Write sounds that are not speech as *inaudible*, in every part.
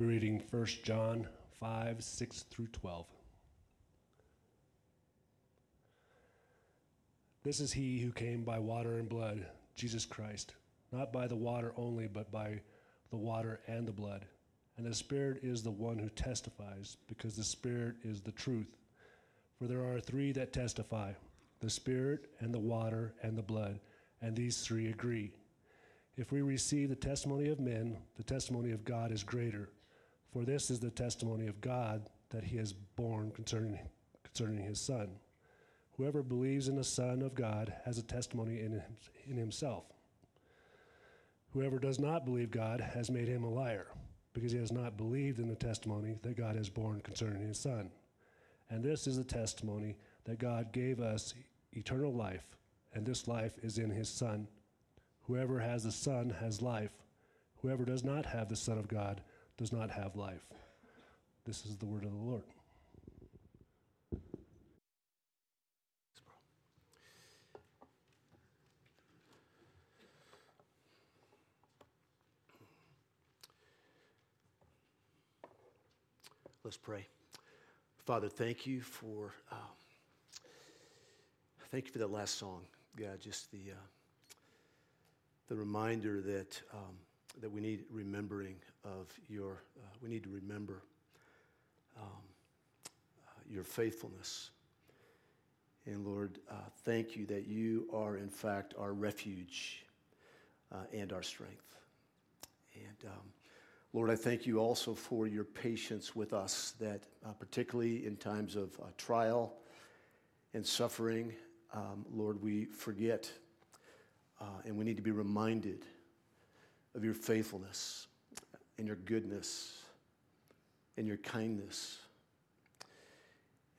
be reading 1 John 5 6 through 12. This is he who came by water and blood, Jesus Christ, not by the water only, but by the water and the blood. And the Spirit is the one who testifies, because the Spirit is the truth. For there are three that testify the Spirit, and the water, and the blood, and these three agree. If we receive the testimony of men, the testimony of God is greater. For this is the testimony of God that he has borne concerning, concerning his Son. Whoever believes in the Son of God has a testimony in, in himself. Whoever does not believe God has made him a liar, because he has not believed in the testimony that God has borne concerning his Son. And this is the testimony that God gave us eternal life, and this life is in his Son. Whoever has the Son has life. Whoever does not have the Son of God does not have life. This is the word of the Lord. Let's pray. Father, thank you for um, thank you for that last song. God, just the uh, the reminder that um, that we need remembering of your. Uh, we need to remember um, uh, your faithfulness. And Lord, uh, thank you that you are in fact our refuge uh, and our strength. And um, Lord, I thank you also for your patience with us, that uh, particularly in times of uh, trial and suffering, um, Lord, we forget and we need to be reminded of your faithfulness and your goodness and your kindness.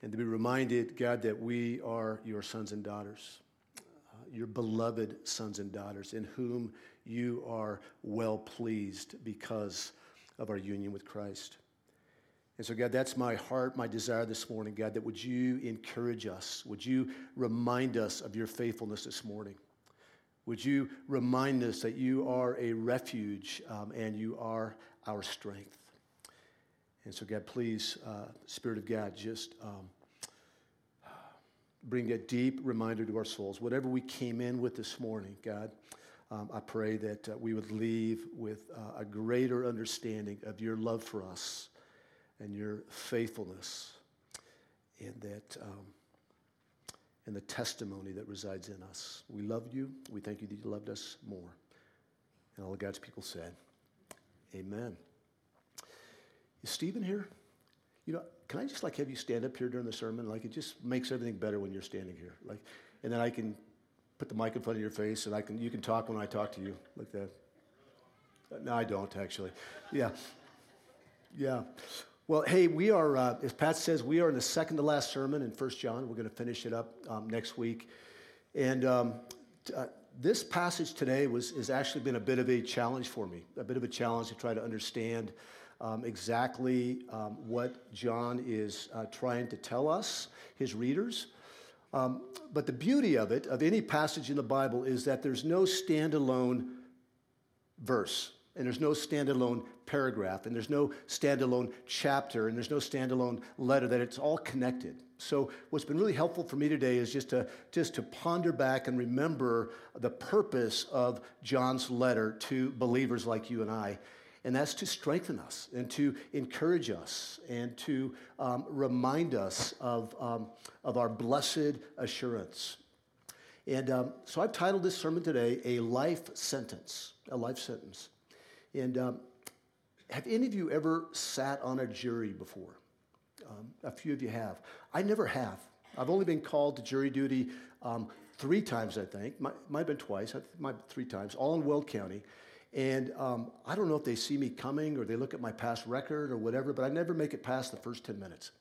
And to be reminded, God, that we are your sons and daughters, uh, your beloved sons and daughters, in whom you are well pleased because of our union with Christ. And so, God, that's my heart, my desire this morning, God, that would you encourage us? Would you remind us of your faithfulness this morning? Would you remind us that you are a refuge um, and you are our strength? And so, God, please, uh, Spirit of God, just um, bring a deep reminder to our souls. Whatever we came in with this morning, God, um, I pray that uh, we would leave with uh, a greater understanding of your love for us and your faithfulness, and that um, and the testimony that resides in us. We love you. We thank you that you loved us more. And all of God's people said, Amen. Is Stephen here? You know, can I just like have you stand up here during the sermon? Like it just makes everything better when you're standing here. Like, and then I can put the mic in front of your face, and I can, you can talk when I talk to you like that. No, I don't actually. Yeah. Yeah. Well, hey, we are, uh, as Pat says, we are in the second to last sermon in First John. We're going to finish it up um, next week. And um, t- uh, this passage today was, has actually been a bit of a challenge for me, a bit of a challenge to try to understand um, exactly um, what John is uh, trying to tell us, his readers. Um, but the beauty of it, of any passage in the Bible, is that there's no standalone verse, and there's no standalone paragraph, and there's no standalone chapter, and there's no standalone letter, that it's all connected. So what's been really helpful for me today is just to just to ponder back and remember the purpose of John's letter to believers like you and I and that's to strengthen us and to encourage us and to um, remind us of, um, of our blessed assurance. And um, so I've titled this sermon today, A Life Sentence. A Life Sentence. And um, have any of you ever sat on a jury before? Um, a few of you have. I never have. I've only been called to jury duty um, three times, I think. Might, might have been twice, might three times, all in Weld County. And um, I don't know if they see me coming or they look at my past record or whatever, but I never make it past the first 10 minutes.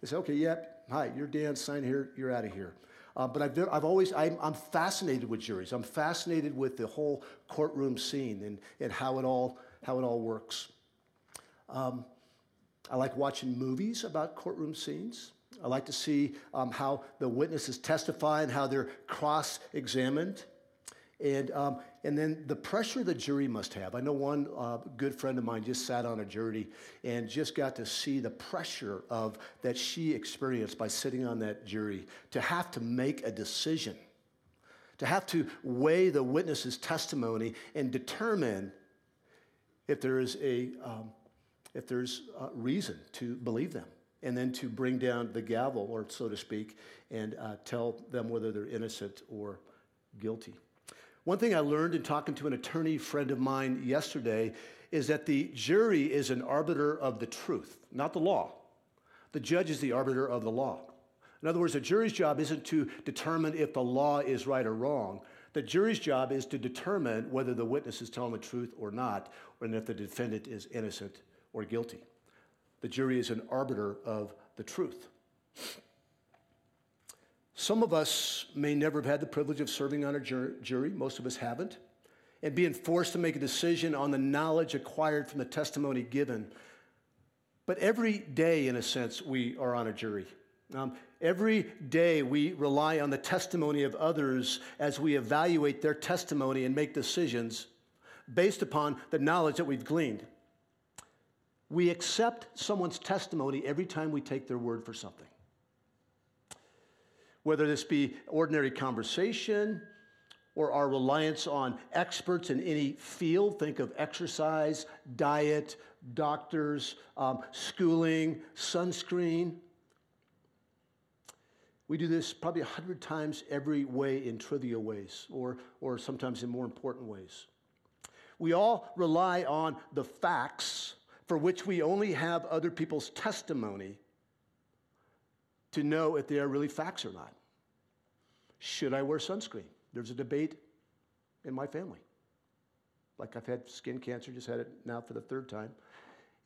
They say, okay, yep, hi, you're Dan, sign here, you're out of here. Uh, but I've, I've always, I'm, I'm, fascinated with juries. I'm fascinated with the whole courtroom scene and, and how, it all, how it all works. Um, I like watching movies about courtroom scenes. I like to see um, how the witnesses testify and how they're cross examined. And, um, and then the pressure the jury must have. I know one uh, good friend of mine just sat on a jury and just got to see the pressure of that she experienced by sitting on that jury to have to make a decision, to have to weigh the witness's testimony and determine if there is a um, if there's a reason to believe them and then to bring down the gavel, or so to speak, and uh, tell them whether they're innocent or guilty. One thing I learned in talking to an attorney friend of mine yesterday is that the jury is an arbiter of the truth, not the law. The judge is the arbiter of the law. In other words, the jury's job isn't to determine if the law is right or wrong. The jury's job is to determine whether the witness is telling the truth or not, and if the defendant is innocent or guilty. The jury is an arbiter of the truth. Some of us may never have had the privilege of serving on a jury, most of us haven't, and being forced to make a decision on the knowledge acquired from the testimony given. But every day, in a sense, we are on a jury. Um, every day we rely on the testimony of others as we evaluate their testimony and make decisions based upon the knowledge that we've gleaned. We accept someone's testimony every time we take their word for something. Whether this be ordinary conversation or our reliance on experts in any field, think of exercise, diet, doctors, um, schooling, sunscreen. We do this probably a hundred times every way in trivial ways, or, or sometimes in more important ways. We all rely on the facts for which we only have other people's testimony to know if they are really facts or not. Should I wear sunscreen? There's a debate in my family. Like I've had skin cancer, just had it now for the third time.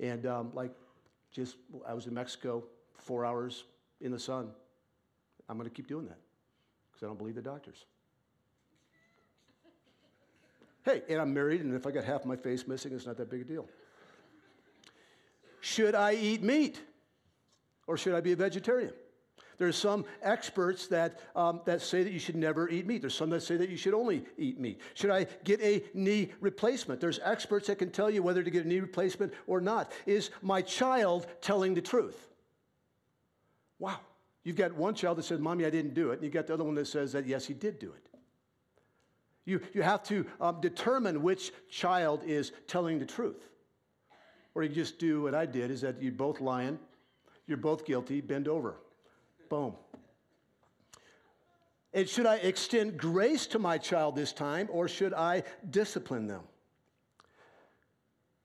And um, like, just, I was in Mexico four hours in the sun. I'm to keep doing that because I don't believe the doctors. Hey, and I'm married, and if I got half my face missing, it's not that big a deal. Should I eat meat or should I be a vegetarian? There's some experts that, um, that say that you should never eat meat. There's some that say that you should only eat meat. Should I get a knee replacement? There's experts that can tell you whether to get a knee replacement or not. Is my child telling the truth? Wow. You've got one child that says, Mommy, I didn't do it. And you've got the other one that says that, yes, he did do it. You, you have to um, determine which child is telling the truth. Or you just do what I did is that you're both lying, you're both guilty, bend over. Boom. And should I extend grace to my child this time or should I discipline them?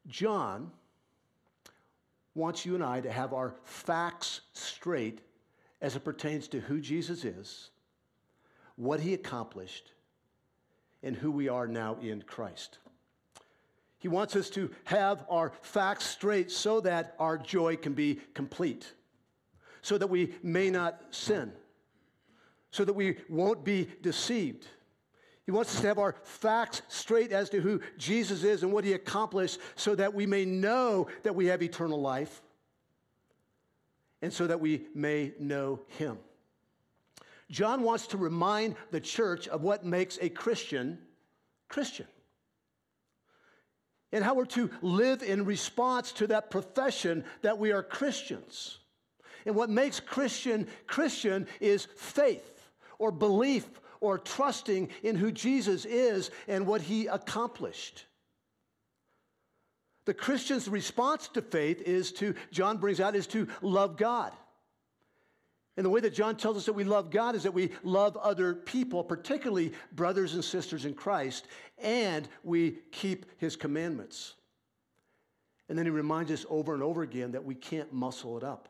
John wants you and I to have our facts straight as it pertains to who Jesus is, what he accomplished, and who we are now in Christ. He wants us to have our facts straight so that our joy can be complete, so that we may not sin, so that we won't be deceived. He wants us to have our facts straight as to who Jesus is and what he accomplished so that we may know that we have eternal life and so that we may know him. John wants to remind the church of what makes a Christian Christian and how we're to live in response to that profession that we are Christians. And what makes Christian Christian is faith or belief or trusting in who Jesus is and what he accomplished. The Christian's response to faith is to, John brings out, is to love God. And the way that John tells us that we love God is that we love other people, particularly brothers and sisters in Christ, and we keep his commandments. And then he reminds us over and over again that we can't muscle it up.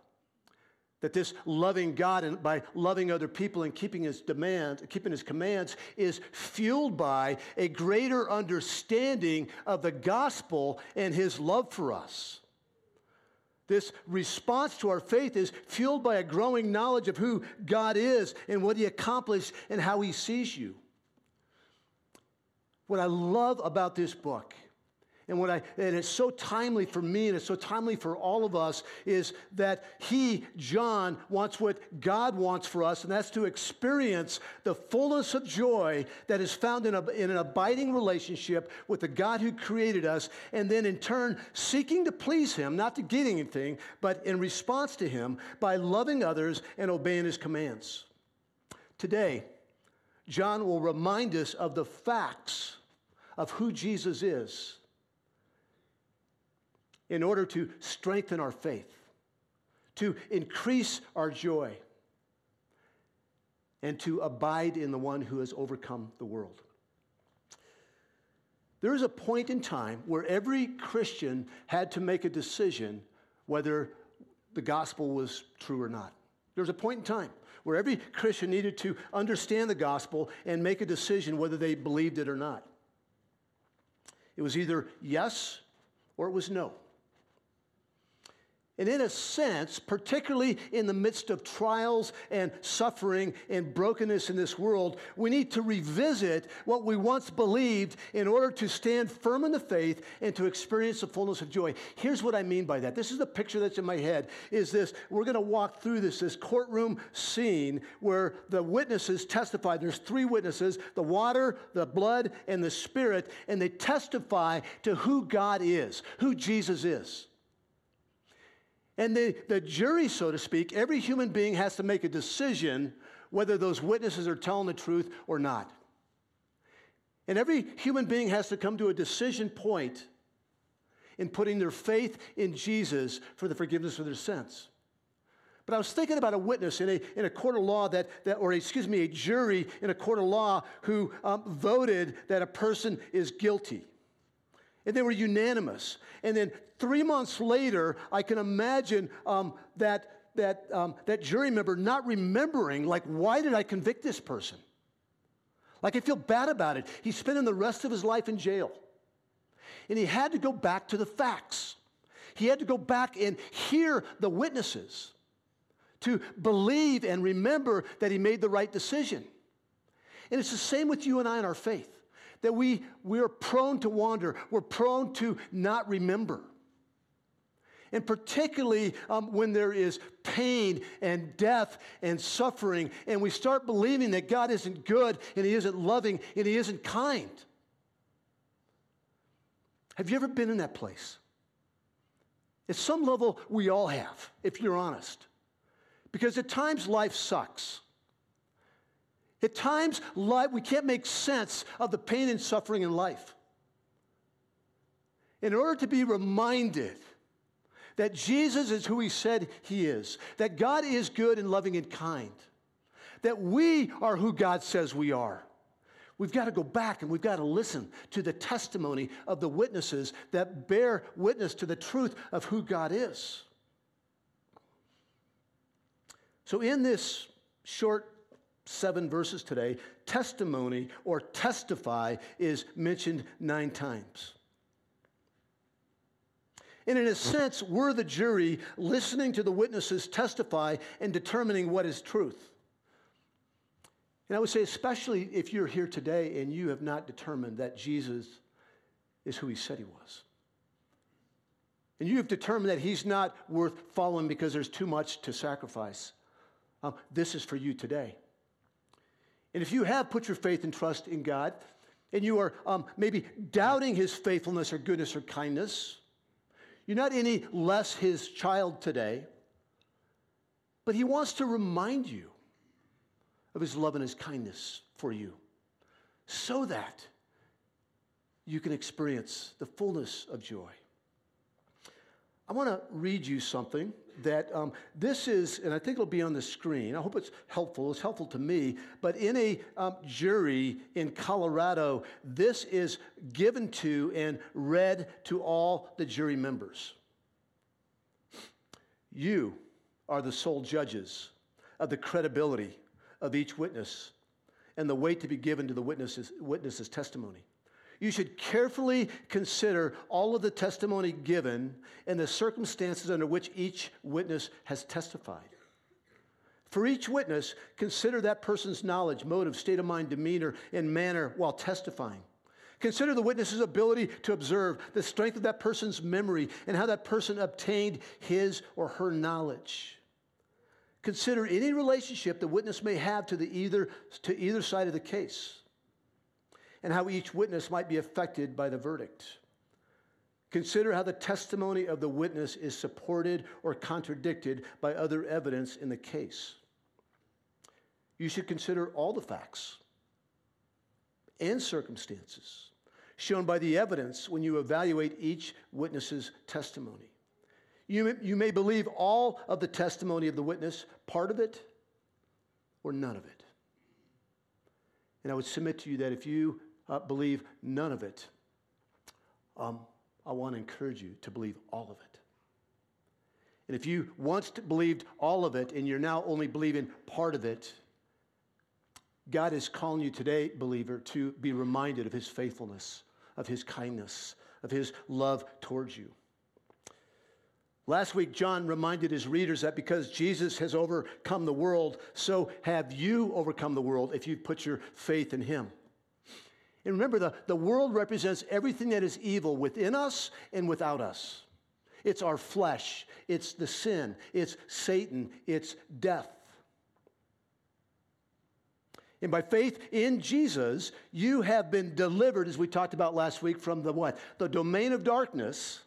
That this loving God and by loving other people and keeping his demands, keeping his commands is fueled by a greater understanding of the gospel and his love for us. This response to our faith is fueled by a growing knowledge of who God is and what He accomplished and how He sees you. What I love about this book and what I and it's so timely for me and it's so timely for all of us is that he John wants what God wants for us and that's to experience the fullness of joy that is found in, a, in an abiding relationship with the God who created us and then in turn seeking to please him not to get anything but in response to him by loving others and obeying his commands. Today John will remind us of the facts of who Jesus is in order to strengthen our faith, to increase our joy, and to abide in the one who has overcome the world. There is a point in time where every Christian had to make a decision whether the gospel was true or not. There was a point in time where every Christian needed to understand the gospel and make a decision whether they believed it or not. It was either yes or it was no. And in a sense, particularly in the midst of trials and suffering and brokenness in this world, we need to revisit what we once believed in order to stand firm in the faith and to experience the fullness of joy. Here's what I mean by that. This is the picture that's in my head is this, we're going to walk through this, this courtroom scene where the witnesses testify. There's three witnesses, the water, the blood, and the spirit, and they testify to who God is, who Jesus is. And the, the jury, so to speak, every human being has to make a decision whether those witnesses are telling the truth or not. And every human being has to come to a decision point in putting their faith in Jesus for the forgiveness of their sins. But I was thinking about a witness in a, in a court of law that, that, or excuse me, a jury in a court of law who um, voted that a person is guilty. And they were unanimous. And then three months later, I can imagine um, that, that, um, that jury member not remembering, like, why did I convict this person? Like, I feel bad about it. He's spending the rest of his life in jail. And he had to go back to the facts. He had to go back and hear the witnesses to believe and remember that he made the right decision. And it's the same with you and I in our faith that we, we're prone to wander, we're prone to not remember. And particularly um, when there is pain and death and suffering, and we start believing that God isn't good and He isn't loving and He isn't kind. Have you ever been in that place? At some level, we all have, if you're honest. Because at times life sucks. At times, life, we can't make sense of the pain and suffering in life. In order to be reminded that Jesus is who he said he is, that God is good and loving and kind, that we are who God says we are. We've got to go back and we've got to listen to the testimony of the witnesses that bear witness to the truth of who God is. So, in this short seven verses today, testimony or testify is mentioned nine times. And in a sense, we're the jury listening to the witnesses testify and determining what is truth. And I would say, especially if you're here today and you have not determined that Jesus is who he said he was. And you have determined that he's not worth following because there's too much to sacrifice. Um, this is for you today. And if you have put your faith and trust in God, and you are um, maybe doubting his faithfulness or goodness or kindness, you're not any less his child today, but he wants to remind you of his love and his kindness for you so that you can experience the fullness of joy. I want to read you something that um, this is, and I think it'll be on the screen. I hope it's helpful. It's helpful to me. But in a um, jury in Colorado, this is given to and read to all the jury members. You are the sole judges of the credibility of each witness and the weight to be given to the witness's, witness's testimony. You should carefully consider all of the testimony given and the circumstances under which each witness has testified. For each witness, consider that person's knowledge, motive, state of mind, demeanor, and manner while testifying. Consider the witness's ability to observe, the strength of that person's memory, and how that person obtained his or her knowledge. Consider any relationship the witness may have to, the either, to either side of the case, and how each witness might be affected by the verdict. Consider how the testimony of the witness is supported or contradicted by other evidence in the case. You should consider all the facts and circumstances shown by the evidence when you evaluate each witness's testimony. You, you may believe all of the testimony of the witness, part of it, or none of it. And I would submit to you that if you uh, believe none of it, um, I want to encourage you to believe all of it. And if you once believed all of it and you're now only believing part of it, God is calling you today, believer, to be reminded of his faithfulness of his kindness, of his love towards you. Last week, John reminded his readers that because Jesus has overcome the world, so have you overcome the world if you've put your faith in him. And remember, the, the world represents everything that is evil within us and without us. It's our flesh, it's the sin, it's Satan, it's death. And by faith in Jesus, you have been delivered, as we talked about last week, from the what? The domain of darkness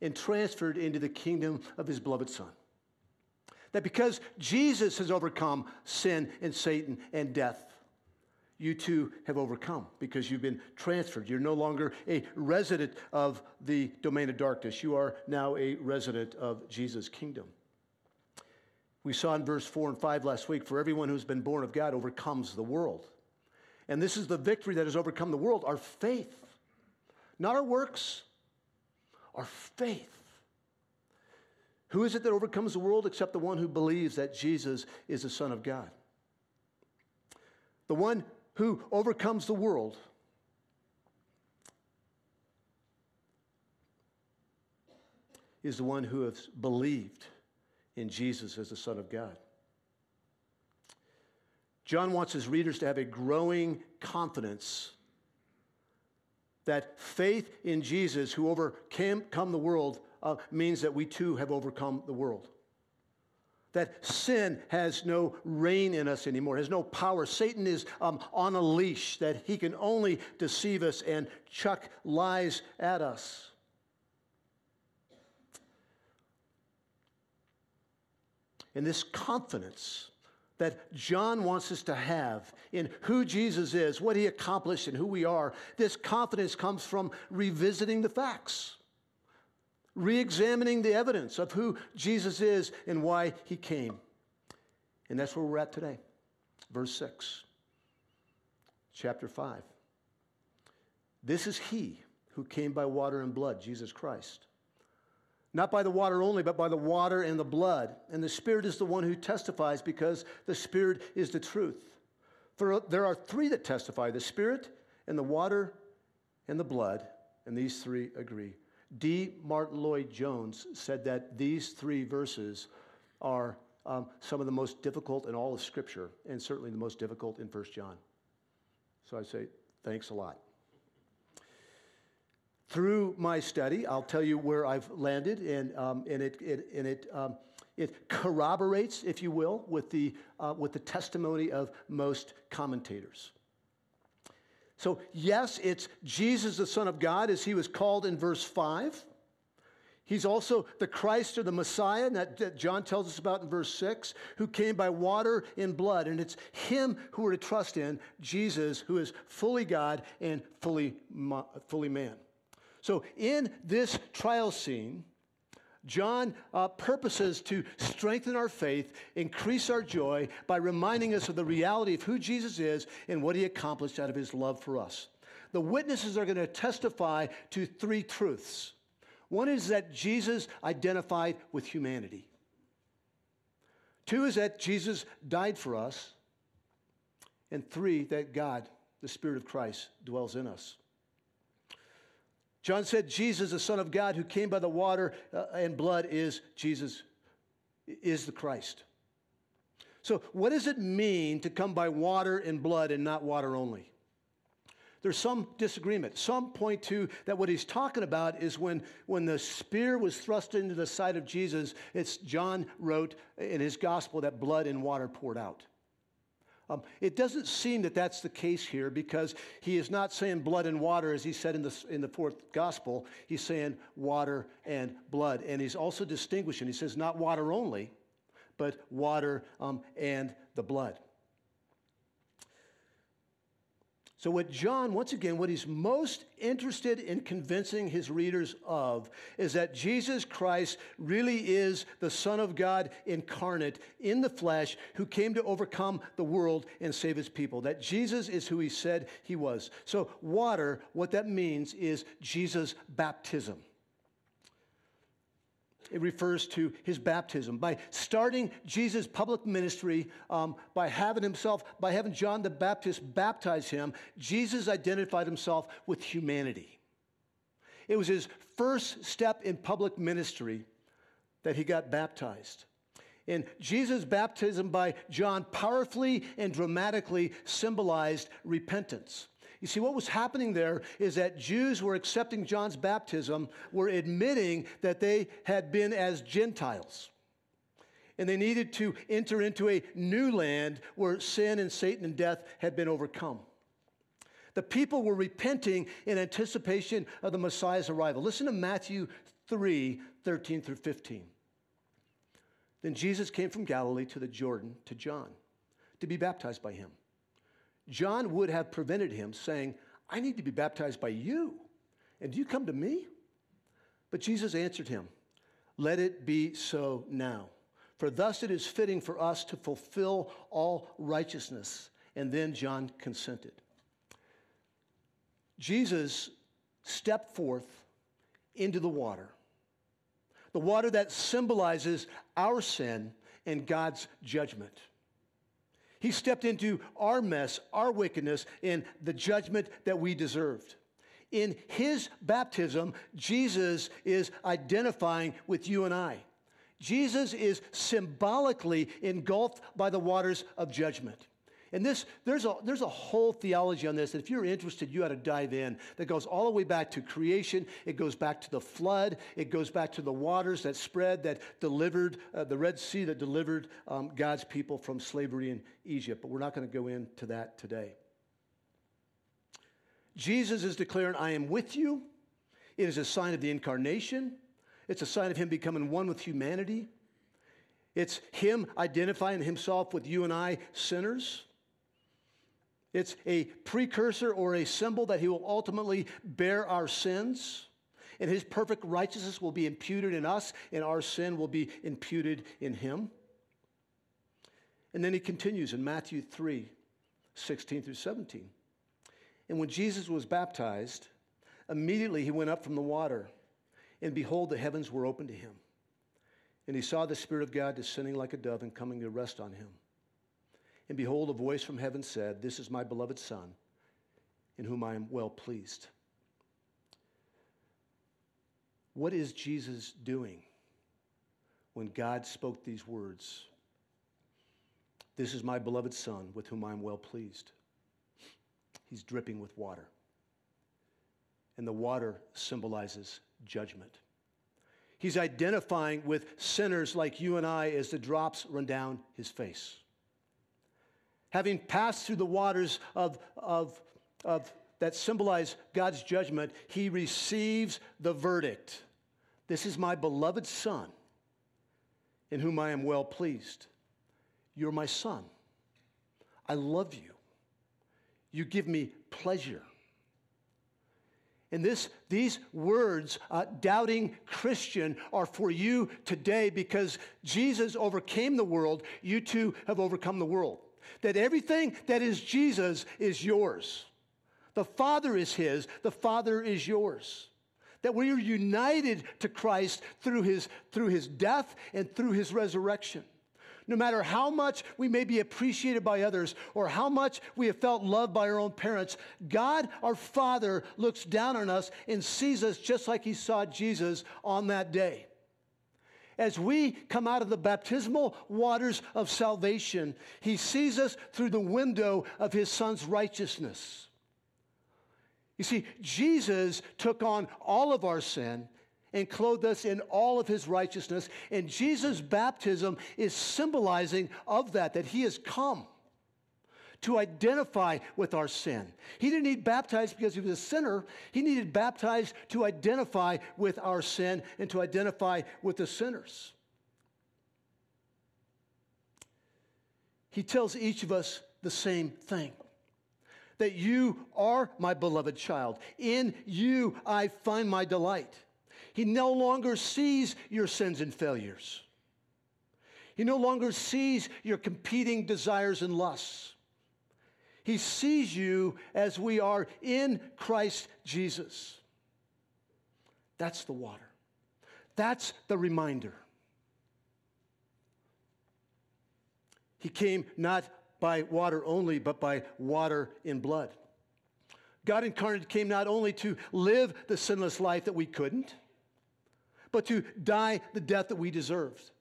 and transferred into the kingdom of his beloved Son. That because Jesus has overcome sin and Satan and death, you too have overcome because you've been transferred. You're no longer a resident of the domain of darkness. You are now a resident of Jesus' kingdom. We saw in verse 4 and 5 last week for everyone who's been born of God overcomes the world. And this is the victory that has overcome the world our faith, not our works, our faith. Who is it that overcomes the world except the one who believes that Jesus is the Son of God? The one who overcomes the world is the one who has believed in Jesus as the Son of God. John wants his readers to have a growing confidence that faith in Jesus, who overcame the world, uh, means that we too have overcome the world. That sin has no reign in us anymore, has no power. Satan is um, on a leash, that he can only deceive us and chuck lies at us. and this confidence that John wants us to have in who Jesus is, what he accomplished, and who we are, this confidence comes from revisiting the facts, re examining the evidence of who Jesus is and why he came. And that's where we're at today. Verse 6, chapter 5. This is he who came by water and blood, Jesus Christ not by the water only, but by the water and the blood. And the Spirit is the one who testifies because the Spirit is the truth. For there are three that testify the Spirit and the water and the blood, and these three agree. D. Martyn Lloyd-Jones said that these three verses are um, some of the most difficult in all of Scripture, and certainly the most difficult in 1 John. So I say, thanks a lot. Through my study, I'll tell you where I've landed, and, um, and it, it, and it, um, it corroborates, if you will, with the, uh, with the testimony of most commentators. So, yes, it's Jesus, the Son of God, as he was called in verse 5. He's also the Christ or the Messiah that, that, John tells us about in verse 6, who came by water and blood. And it's him who we're to trust in, Jesus, who is fully God and fully, fully man. So, in this trial scene, John uh, purposes to strengthen our faith, increase our joy by reminding us of the reality of who Jesus is and what he accomplished out of his love for us. The witnesses are going to testify to three truths. One is that Jesus identified with humanity. Two is that Jesus died for us. And three, that God, the Spirit of Christ, dwells in us. John said, Jesus, the Son of God, who came by the water uh, and blood, is Jesus, is the Christ. So, what does it mean to come by water and blood and not water only? There's some disagreement. Some point to that what he's talking about is when, when the spear was thrust into the side of Jesus, it's John wrote in his gospel that blood and water poured out. Um, it doesn't seem that that's the case here because he is not saying blood and water as he said in the, in the fourth gospel. He's saying water and blood. And he's also distinguishing. He says not water only, but water um, and the blood. So, what John, once again, what he's most interested in convincing his readers of is that Jesus Christ really is the Son of God incarnate in the flesh who came to overcome the world and save his people. That Jesus is who he said he was. So, water, what that means is Jesus' baptism it refers to his baptism. By starting Jesus' public ministry, um, by having himself, by having John the Baptist baptize him, Jesus identified himself with humanity. It was his first step in public ministry that he got baptized. And Jesus' baptism by John powerfully and dramatically symbolized repentance. You see, what was happening there is that Jews were accepting John's baptism, were admitting that they had been as Gentiles. And they needed to enter into a new land where sin and Satan and death had been overcome. The people were repenting in anticipation of the Messiah's arrival. Listen to Matthew 3 13 through 15. Then Jesus came from Galilee to the Jordan to John to be baptized by him. John would have prevented him, saying, I need to be baptized by you, and do you come to me? But Jesus answered him, Let it be so now. For thus it is fitting for us to fulfill all righteousness. And then John consented. Jesus stepped forth into the water, the water that symbolizes our sin and God's judgment. He stepped into our mess, our wickedness, and the judgment that we deserved. In his baptism, Jesus is identifying with you and I. Jesus is symbolically engulfed by the waters of judgment. And this, there's a, there's a whole theology on this if you're interested, you ought to dive in. That goes all the way back to creation. It goes back to the flood. It goes back to the waters that spread, that delivered, uh, the Red Sea that delivered um, God's people from slavery in Egypt. But we're not going to go into that today. Jesus is declaring, I am with you. It is a sign of the incarnation, it's a sign of him becoming one with humanity. It's him identifying himself with you and I, sinners. It's a precursor or a symbol that he will ultimately bear our sins. And his perfect righteousness will be imputed in us, and our sin will be imputed in him. And then he continues in Matthew 3 16 through 17. And when Jesus was baptized, immediately he went up from the water, and behold, the heavens were opened to him. And he saw the Spirit of God descending like a dove and coming to rest on him. And behold, a voice from heaven said, This is my beloved Son, in whom I am well pleased. What is Jesus doing when God spoke these words? This is my beloved Son, with whom I am well pleased. He's dripping with water. And the water symbolizes judgment. He's identifying with sinners like you and I as the drops run down his face having passed through the waters of, of, of that symbolize God's judgment, he receives the verdict. This is my beloved son, in whom I am well pleased. You're my son. I love you. You give me pleasure. And this, these words, uh, doubting Christian, are for you today because Jesus overcame the world. You too have overcome the world that everything that is Jesus is yours. The Father is His, the Father is yours. That we are united to Christ through his, through his death and through His resurrection. No matter how much we may be appreciated by others or how much we have felt loved by our own parents, God, our Father, looks down on us and sees us just like He saw Jesus on that day as we come out of the baptismal waters of salvation, he sees us through the window of his son's righteousness. You see, Jesus took on all of our sin and clothed us in all of his righteousness. And Jesus' baptism is symbolizing of that, that he has come to identify with our sin. He didn't need baptized because he was a sinner. He needed baptized to identify with our sin and to identify with the sinners. He tells each of us the same thing that you are my beloved child. In you I find my delight. He no longer sees your sins and failures. He no longer sees your competing desires and lusts. He sees you as we are in Christ Jesus. That's the water. That's the reminder. He came not by water only, but by water in blood. God incarnate came not only to live the sinless life that we couldn't, but to die the death that we deserved.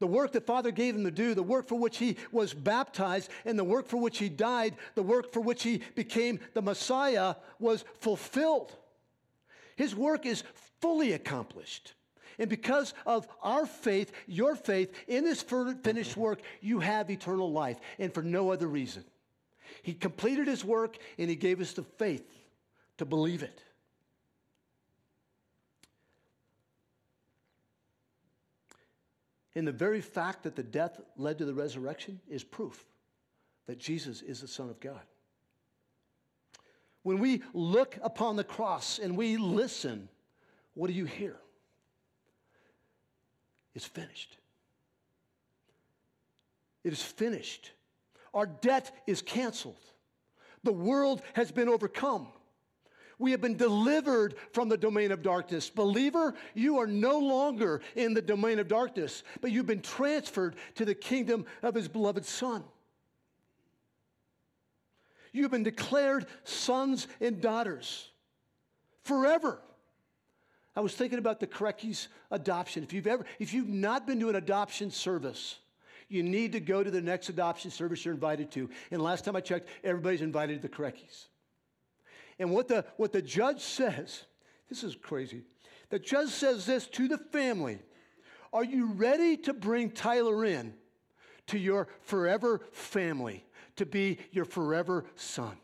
The work that Father gave him to do, the work for which he was baptized, and the work for which he died, the work for which he became the Messiah, was fulfilled. His work is fully accomplished. And because of our faith, your faith in this finished work, you have eternal life, and for no other reason. He completed his work, and he gave us the faith to believe it. And the very fact that the death led to the resurrection is proof that Jesus is the Son of God. When we look upon the cross and we listen, what do you hear? It's finished. It is finished. Our debt is canceled. The world has been overcome. We have been delivered from the domain of darkness. Believer, you are no longer in the domain of darkness, but you've been transferred to the kingdom of his beloved Son. You've been declared sons and daughters forever. I was thinking about the Koreckis adoption. If you've ever, if you've not been to an adoption service, you need to go to the next adoption service you're invited to. And last time I checked, everybody's invited to the Koreckis. And what the, what the judge says, this is crazy. The judge says this to the family Are you ready to bring Tyler in to your forever family, to be your forever son?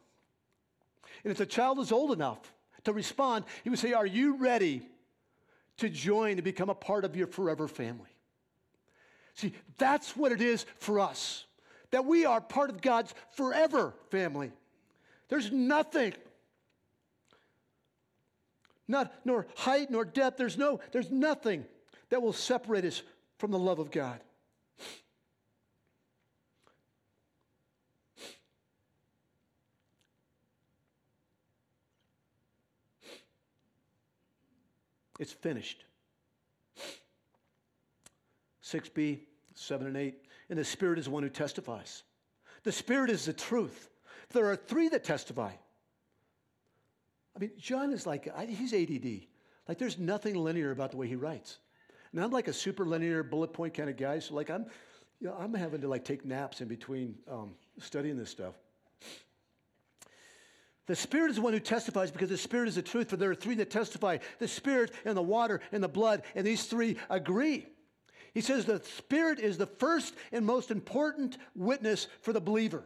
And if the child is old enough to respond, he would say, Are you ready to join to become a part of your forever family. See, that's what it is for us, that we are part of God's forever family. There's nothing, not nor height nor depth, there's no, there's nothing that will separate us from the love of God. It's finished. 6b, 7 and 8. And the Spirit is the one who testifies. The Spirit is the truth. There are three that testify. I mean, John is like, he's ADD. Like, there's nothing linear about the way he writes. And I'm like a super linear bullet point kind of guy. So, like, I'm, you know, I'm having to like take naps in between um, studying this stuff. The Spirit is the one who testifies because the Spirit is the truth, for there are three that testify the Spirit and the water and the blood, and these three agree. He says the Spirit is the first and most important witness for the believer.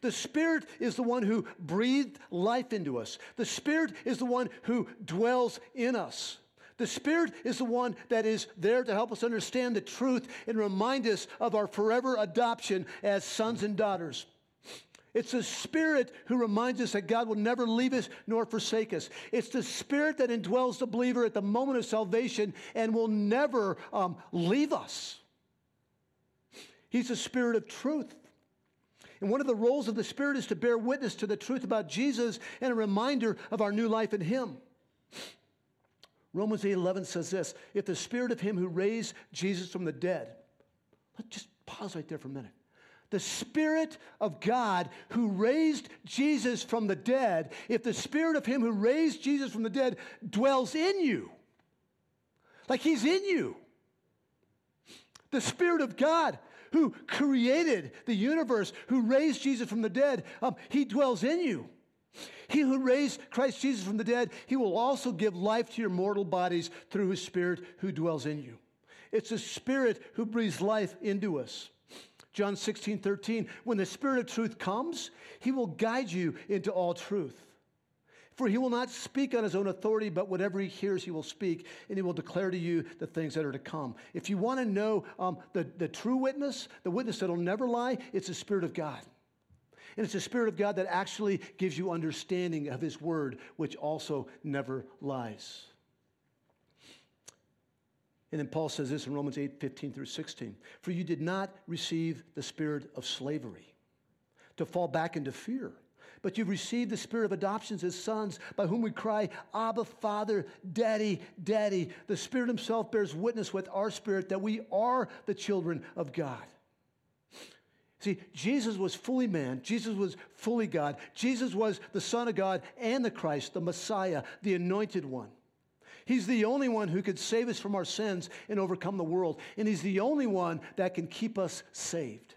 The Spirit is the one who breathed life into us. The Spirit is the one who dwells in us. The Spirit is the one that is there to help us understand the truth and remind us of our forever adoption as sons and daughters. It's the Spirit who reminds us that God will never leave us nor forsake us. It's the Spirit that indwells the believer at the moment of salvation and will never um, leave us. He's the Spirit of truth. And one of the roles of the Spirit is to bear witness to the truth about Jesus and a reminder of our new life in Him. Romans 8 11 says this If the Spirit of Him who raised Jesus from the dead, let's just pause right there for a minute the Spirit of God who raised Jesus from the dead, if the Spirit of Him who raised Jesus from the dead dwells in you, like He's in you, the Spirit of God who created the universe, who raised Jesus from the dead, um, he dwells in you. He who raised Christ Jesus from the dead, he will also give life to your mortal bodies through his Spirit who dwells in you. It's the Spirit who breathes life into us. John 16, 13, when the Spirit of truth comes, he will guide you into all truth. For he will not speak on his own authority, but whatever he hears, he will speak, and he will declare to you the things that are to come. If you want to know um, the, the true witness, the witness that will never lie, it's the Spirit of God. And it's the Spirit of God that actually gives you understanding of his word, which also never lies. And then Paul says this in Romans 8 15 through 16 For you did not receive the spirit of slavery to fall back into fear but you've received the spirit of adoptions as sons, by whom we cry, Abba, Father, Daddy, Daddy. The Spirit Himself bears witness with our spirit that we are the children of God. See, Jesus was fully man, Jesus was fully God. Jesus was the Son of God and the Christ, the Messiah, the anointed one. He's the only one who could save us from our sins and overcome the world. And He's the only one that can keep us saved.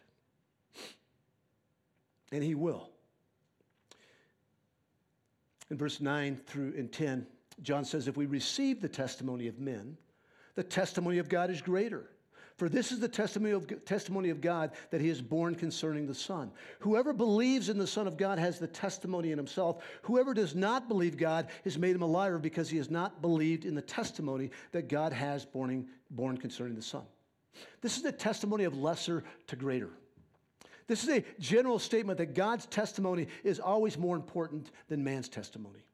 And He will in verse 9 through in 10, John says, If we receive the testimony of men, the testimony of God is greater. For this is the testimony of, testimony of God that he is born concerning the Son. Whoever believes in the Son of God has the testimony in himself. Whoever does not believe God has made him a liar because he has not believed in the testimony that God has born, born concerning the Son. This is the testimony of lesser to greater. This is a general statement that God's testimony is always more important than man's testimony.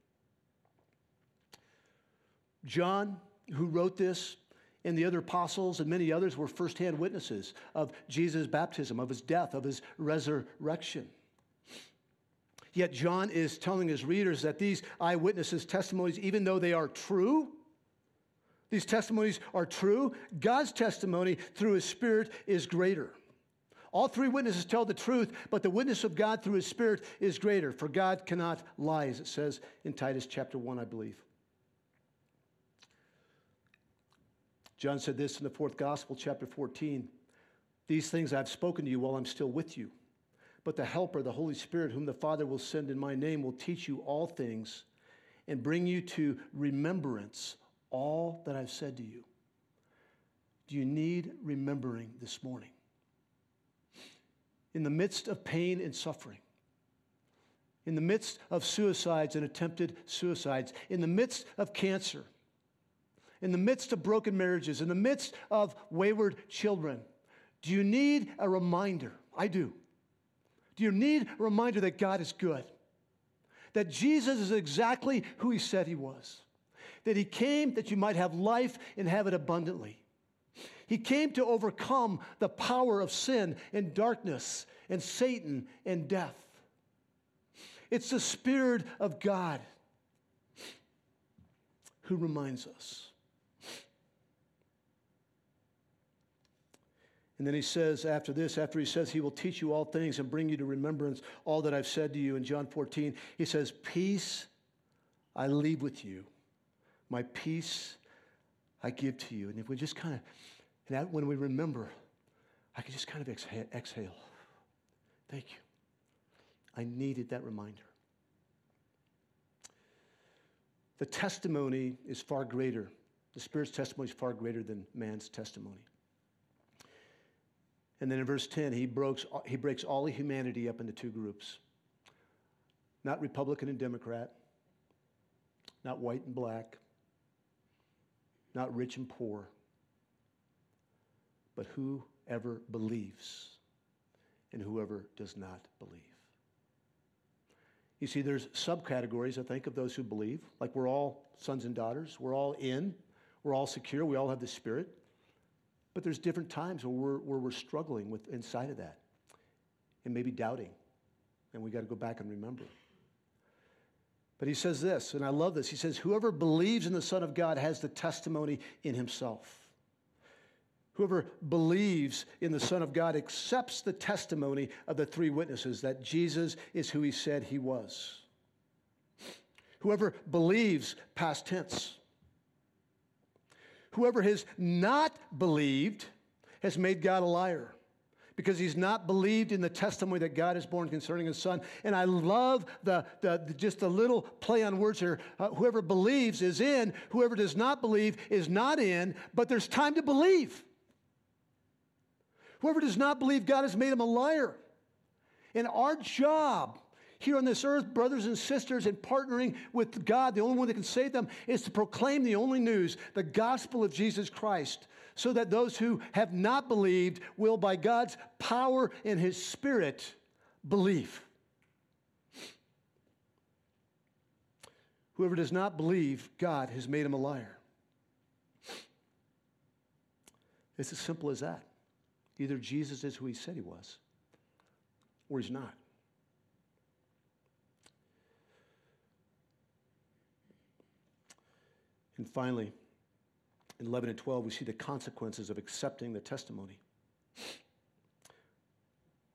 John, who wrote this, and the other apostles and many others were firsthand witnesses of Jesus' baptism, of his death, of his resurrection. Yet John is telling his readers that these eyewitnesses' testimonies, even though they are true, these testimonies are true, God's testimony through his Spirit is greater. All three witnesses tell the truth, but the witness of God through his Spirit is greater, for God cannot lie, as it says in Titus chapter 1, I believe. John said this in the fourth gospel, chapter 14 These things I've spoken to you while I'm still with you. But the Helper, the Holy Spirit, whom the Father will send in my name, will teach you all things and bring you to remembrance all that I've said to you. Do you need remembering this morning? In the midst of pain and suffering, in the midst of suicides and attempted suicides, in the midst of cancer, in the midst of broken marriages, in the midst of wayward children, do you need a reminder? I do. Do you need a reminder that God is good? That Jesus is exactly who he said he was? That he came that you might have life and have it abundantly? He came to overcome the power of sin and darkness and Satan and death. It's the Spirit of God who reminds us. And then he says, after this, after he says, he will teach you all things and bring you to remembrance all that I've said to you in John 14, he says, Peace I leave with you, my peace I give to you. And if we just kind of and that, when we remember, I can just kind of exhale, exhale. Thank you. I needed that reminder. The testimony is far greater. The Spirit's testimony is far greater than man's testimony. And then in verse 10, he breaks, he breaks all of humanity up into two groups not Republican and Democrat, not white and black, not rich and poor, but whoever believes and whoever does not believe. You see, there's subcategories, I think, of those who believe. Like we're all sons and daughters, we're all in, we're all secure, we all have the Spirit. But there's different times where we're, where we're struggling with inside of that and maybe doubting. And we got to go back and remember. But he says this, and I love this. He says, Whoever believes in the Son of God has the testimony in himself. Whoever believes in the Son of God accepts the testimony of the three witnesses that Jesus is who he said he was. Whoever believes, past tense. Whoever has not believed has made God a liar because he's not believed in the testimony that God has borne concerning his son. And I love the, the, the just little play on words here. Uh, whoever believes is in, whoever does not believe is not in, but there's time to believe. Whoever does not believe God has made him a liar. And our job here on this earth, brothers and sisters, and partnering with God, the only one that can save them, is to proclaim the only news, the gospel of Jesus Christ, so that those who have not believed will, by God's power and His Spirit, believe. Whoever does not believe, God has made him a liar. It's as simple as that. Either Jesus is who he said he was, or he's not. And finally, in 11 and 12, we see the consequences of accepting the testimony.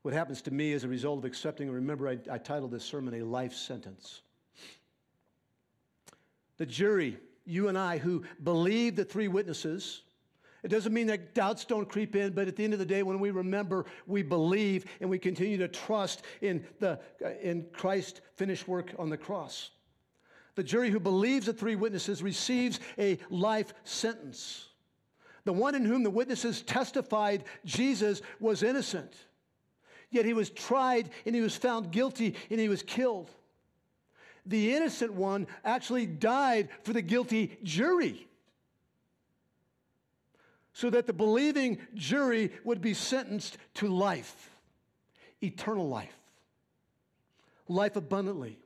What happens to me as a result of accepting, and remember, I, I titled this sermon A Life Sentence. The jury, you and I, who believe the three witnesses, it doesn't mean that doubts don't creep in, but at the end of the day, when we remember, we believe and we continue to trust in, the, uh, in Christ's finished work on the cross. The jury who believes the three witnesses receives a life sentence. The one in whom the witnesses testified Jesus was innocent. Yet he was tried and he was found guilty and he was killed. The innocent one actually died for the guilty jury so that the believing jury would be sentenced to life, eternal life, life abundantly.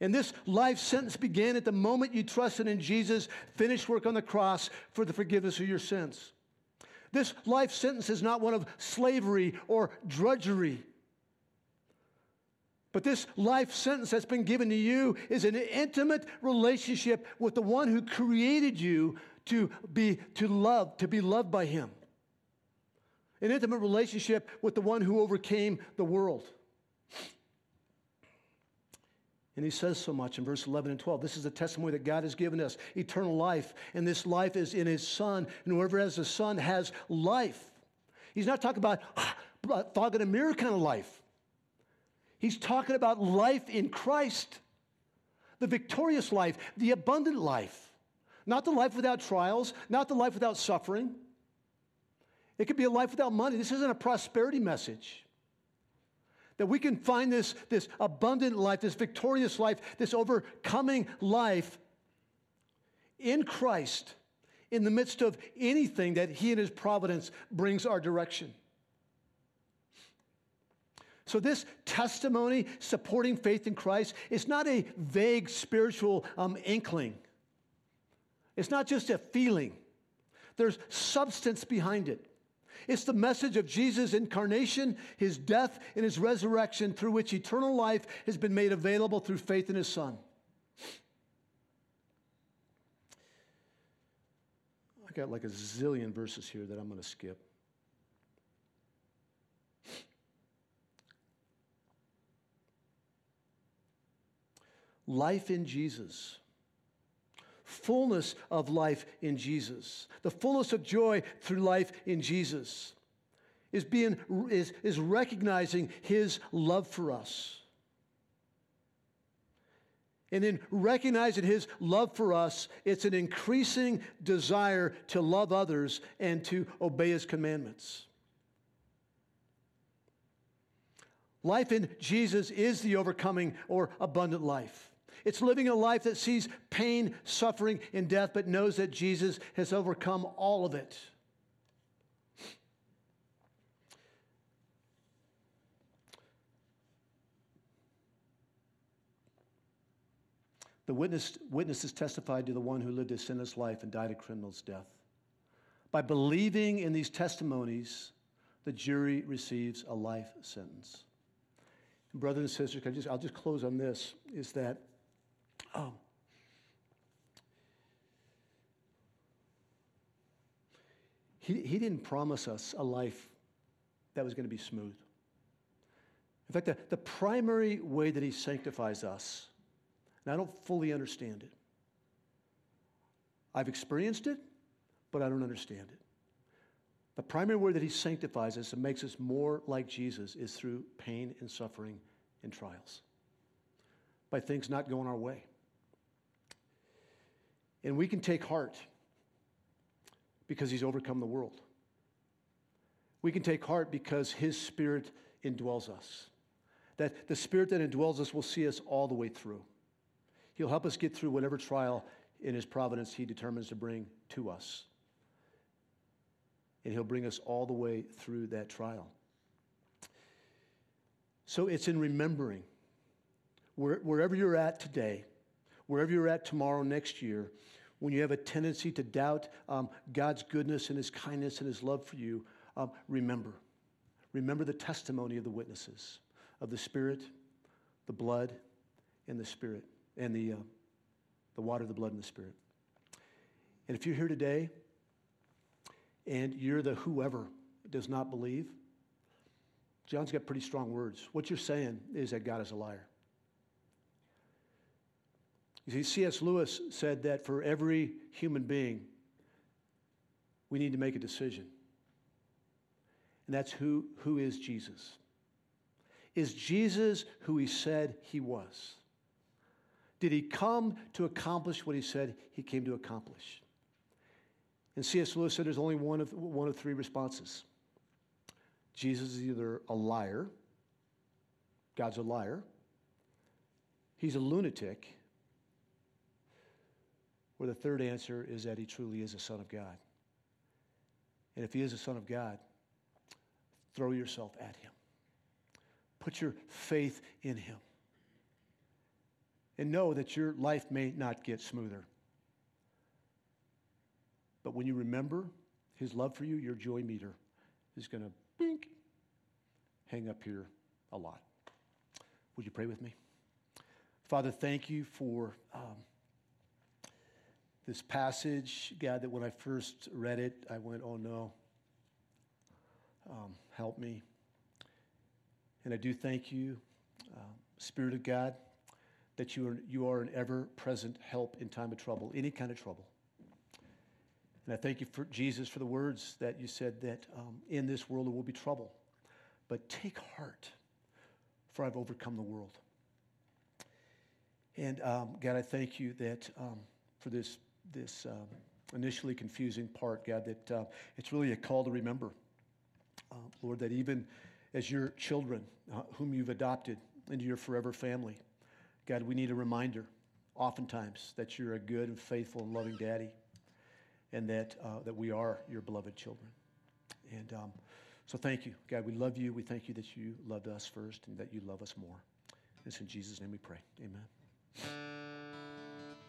And this life sentence began at the moment you trusted in Jesus' finished work on the cross for the forgiveness of your sins. This life sentence is not one of slavery or drudgery. But this life sentence that's been given to you is an intimate relationship with the one who created you to be to love, to be loved by him. An intimate relationship with the one who overcame the world. And he says so much in verse 11 and 12. This is the testimony that God has given us eternal life, and this life is in his Son, and whoever has the Son has life. He's not talking about *sighs* fog in a mirror kind of life. He's talking about life in Christ, the victorious life, the abundant life. Not the life without trials, not the life without suffering. It could be a life without money. This isn't a prosperity message. That we can find this, this abundant life, this victorious life, this overcoming life in Christ in the midst of anything that He and His providence brings our direction. So, this testimony supporting faith in Christ is not a vague spiritual um, inkling. It's not just a feeling, there's substance behind it. It's the message of Jesus' incarnation, his death, and his resurrection, through which eternal life has been made available through faith in his Son. I got like a zillion verses here that I'm going to skip. Life in Jesus fullness of life in Jesus, the fullness of joy through life in Jesus, is, being, is, is recognizing his love for us. And in recognizing his love for us, it's an increasing desire to love others and to obey his commandments. Life in Jesus is the overcoming or abundant life. It's living a life that sees pain, suffering, and death, but knows that Jesus has overcome all of it. The witness, witnesses testified to the one who lived a sinless life and died a criminal's death. By believing in these testimonies, the jury receives a life sentence. Brothers and sisters, I just, I'll just close on this is that um, he, he didn't promise us a life that was going to be smooth. In fact, the, the primary way that he sanctifies us, and I don't fully understand it. I've experienced it, but I don't understand it. The primary way that He sanctifies us and makes us more like Jesus is through pain and suffering and trials, by things not going our way. And we can take heart because He's overcome the world. We can take heart because His Spirit indwells us. That the Spirit that indwells us will see us all the way through. He'll help us get through whatever trial in His providence He determines to bring to us. And He'll bring us all the way through that trial. So it's in remembering where, wherever you're at today, wherever you're at tomorrow, next year, when you have a tendency to doubt um, God's goodness and His kindness and His love for you, um, remember. Remember the testimony of the witnesses of the Spirit, the blood, and the Spirit, and the, uh, the water, the blood, and the Spirit. And if you're here today and you're the whoever does not believe, John's got pretty strong words. What you're saying is that God is a liar. You see, C.S. Lewis said that for every human being, we need to make a decision. And that's who, who is Jesus? Is Jesus who he said he was? Did he come to accomplish what he said he came to accomplish? And C.S. Lewis said there's only one of, one of three responses. Jesus is either a liar, God's a liar, he's a lunatic, or the third answer is that he truly is a Son of God. And if he is a Son of God, throw yourself at him. Put your faith in him. And know that your life may not get smoother. But when you remember his love for you, your joy meter is going to bink, hang up here a lot. Would you pray with me? Father, thank you for um, this passage, God, that when I first read it, I went, oh no, um, help me. And I do thank you, uh, Spirit of God, that you are, you are an ever present help in time of trouble, any kind of trouble. And I thank you for Jesus for the words that you said that um, in this world there will be trouble. But take heart, for I've overcome the world. And um, God, I thank you that um, for this, this um, initially confusing part, God, that uh, it's really a call to remember, uh, Lord, that even as your children, uh, whom you've adopted into your forever family, God, we need a reminder oftentimes that you're a good and faithful and loving daddy and that, uh, that we are your beloved children. And um, so thank you. God, we love you. We thank you that you loved us first and that you love us more. It's in Jesus' name we pray. Amen.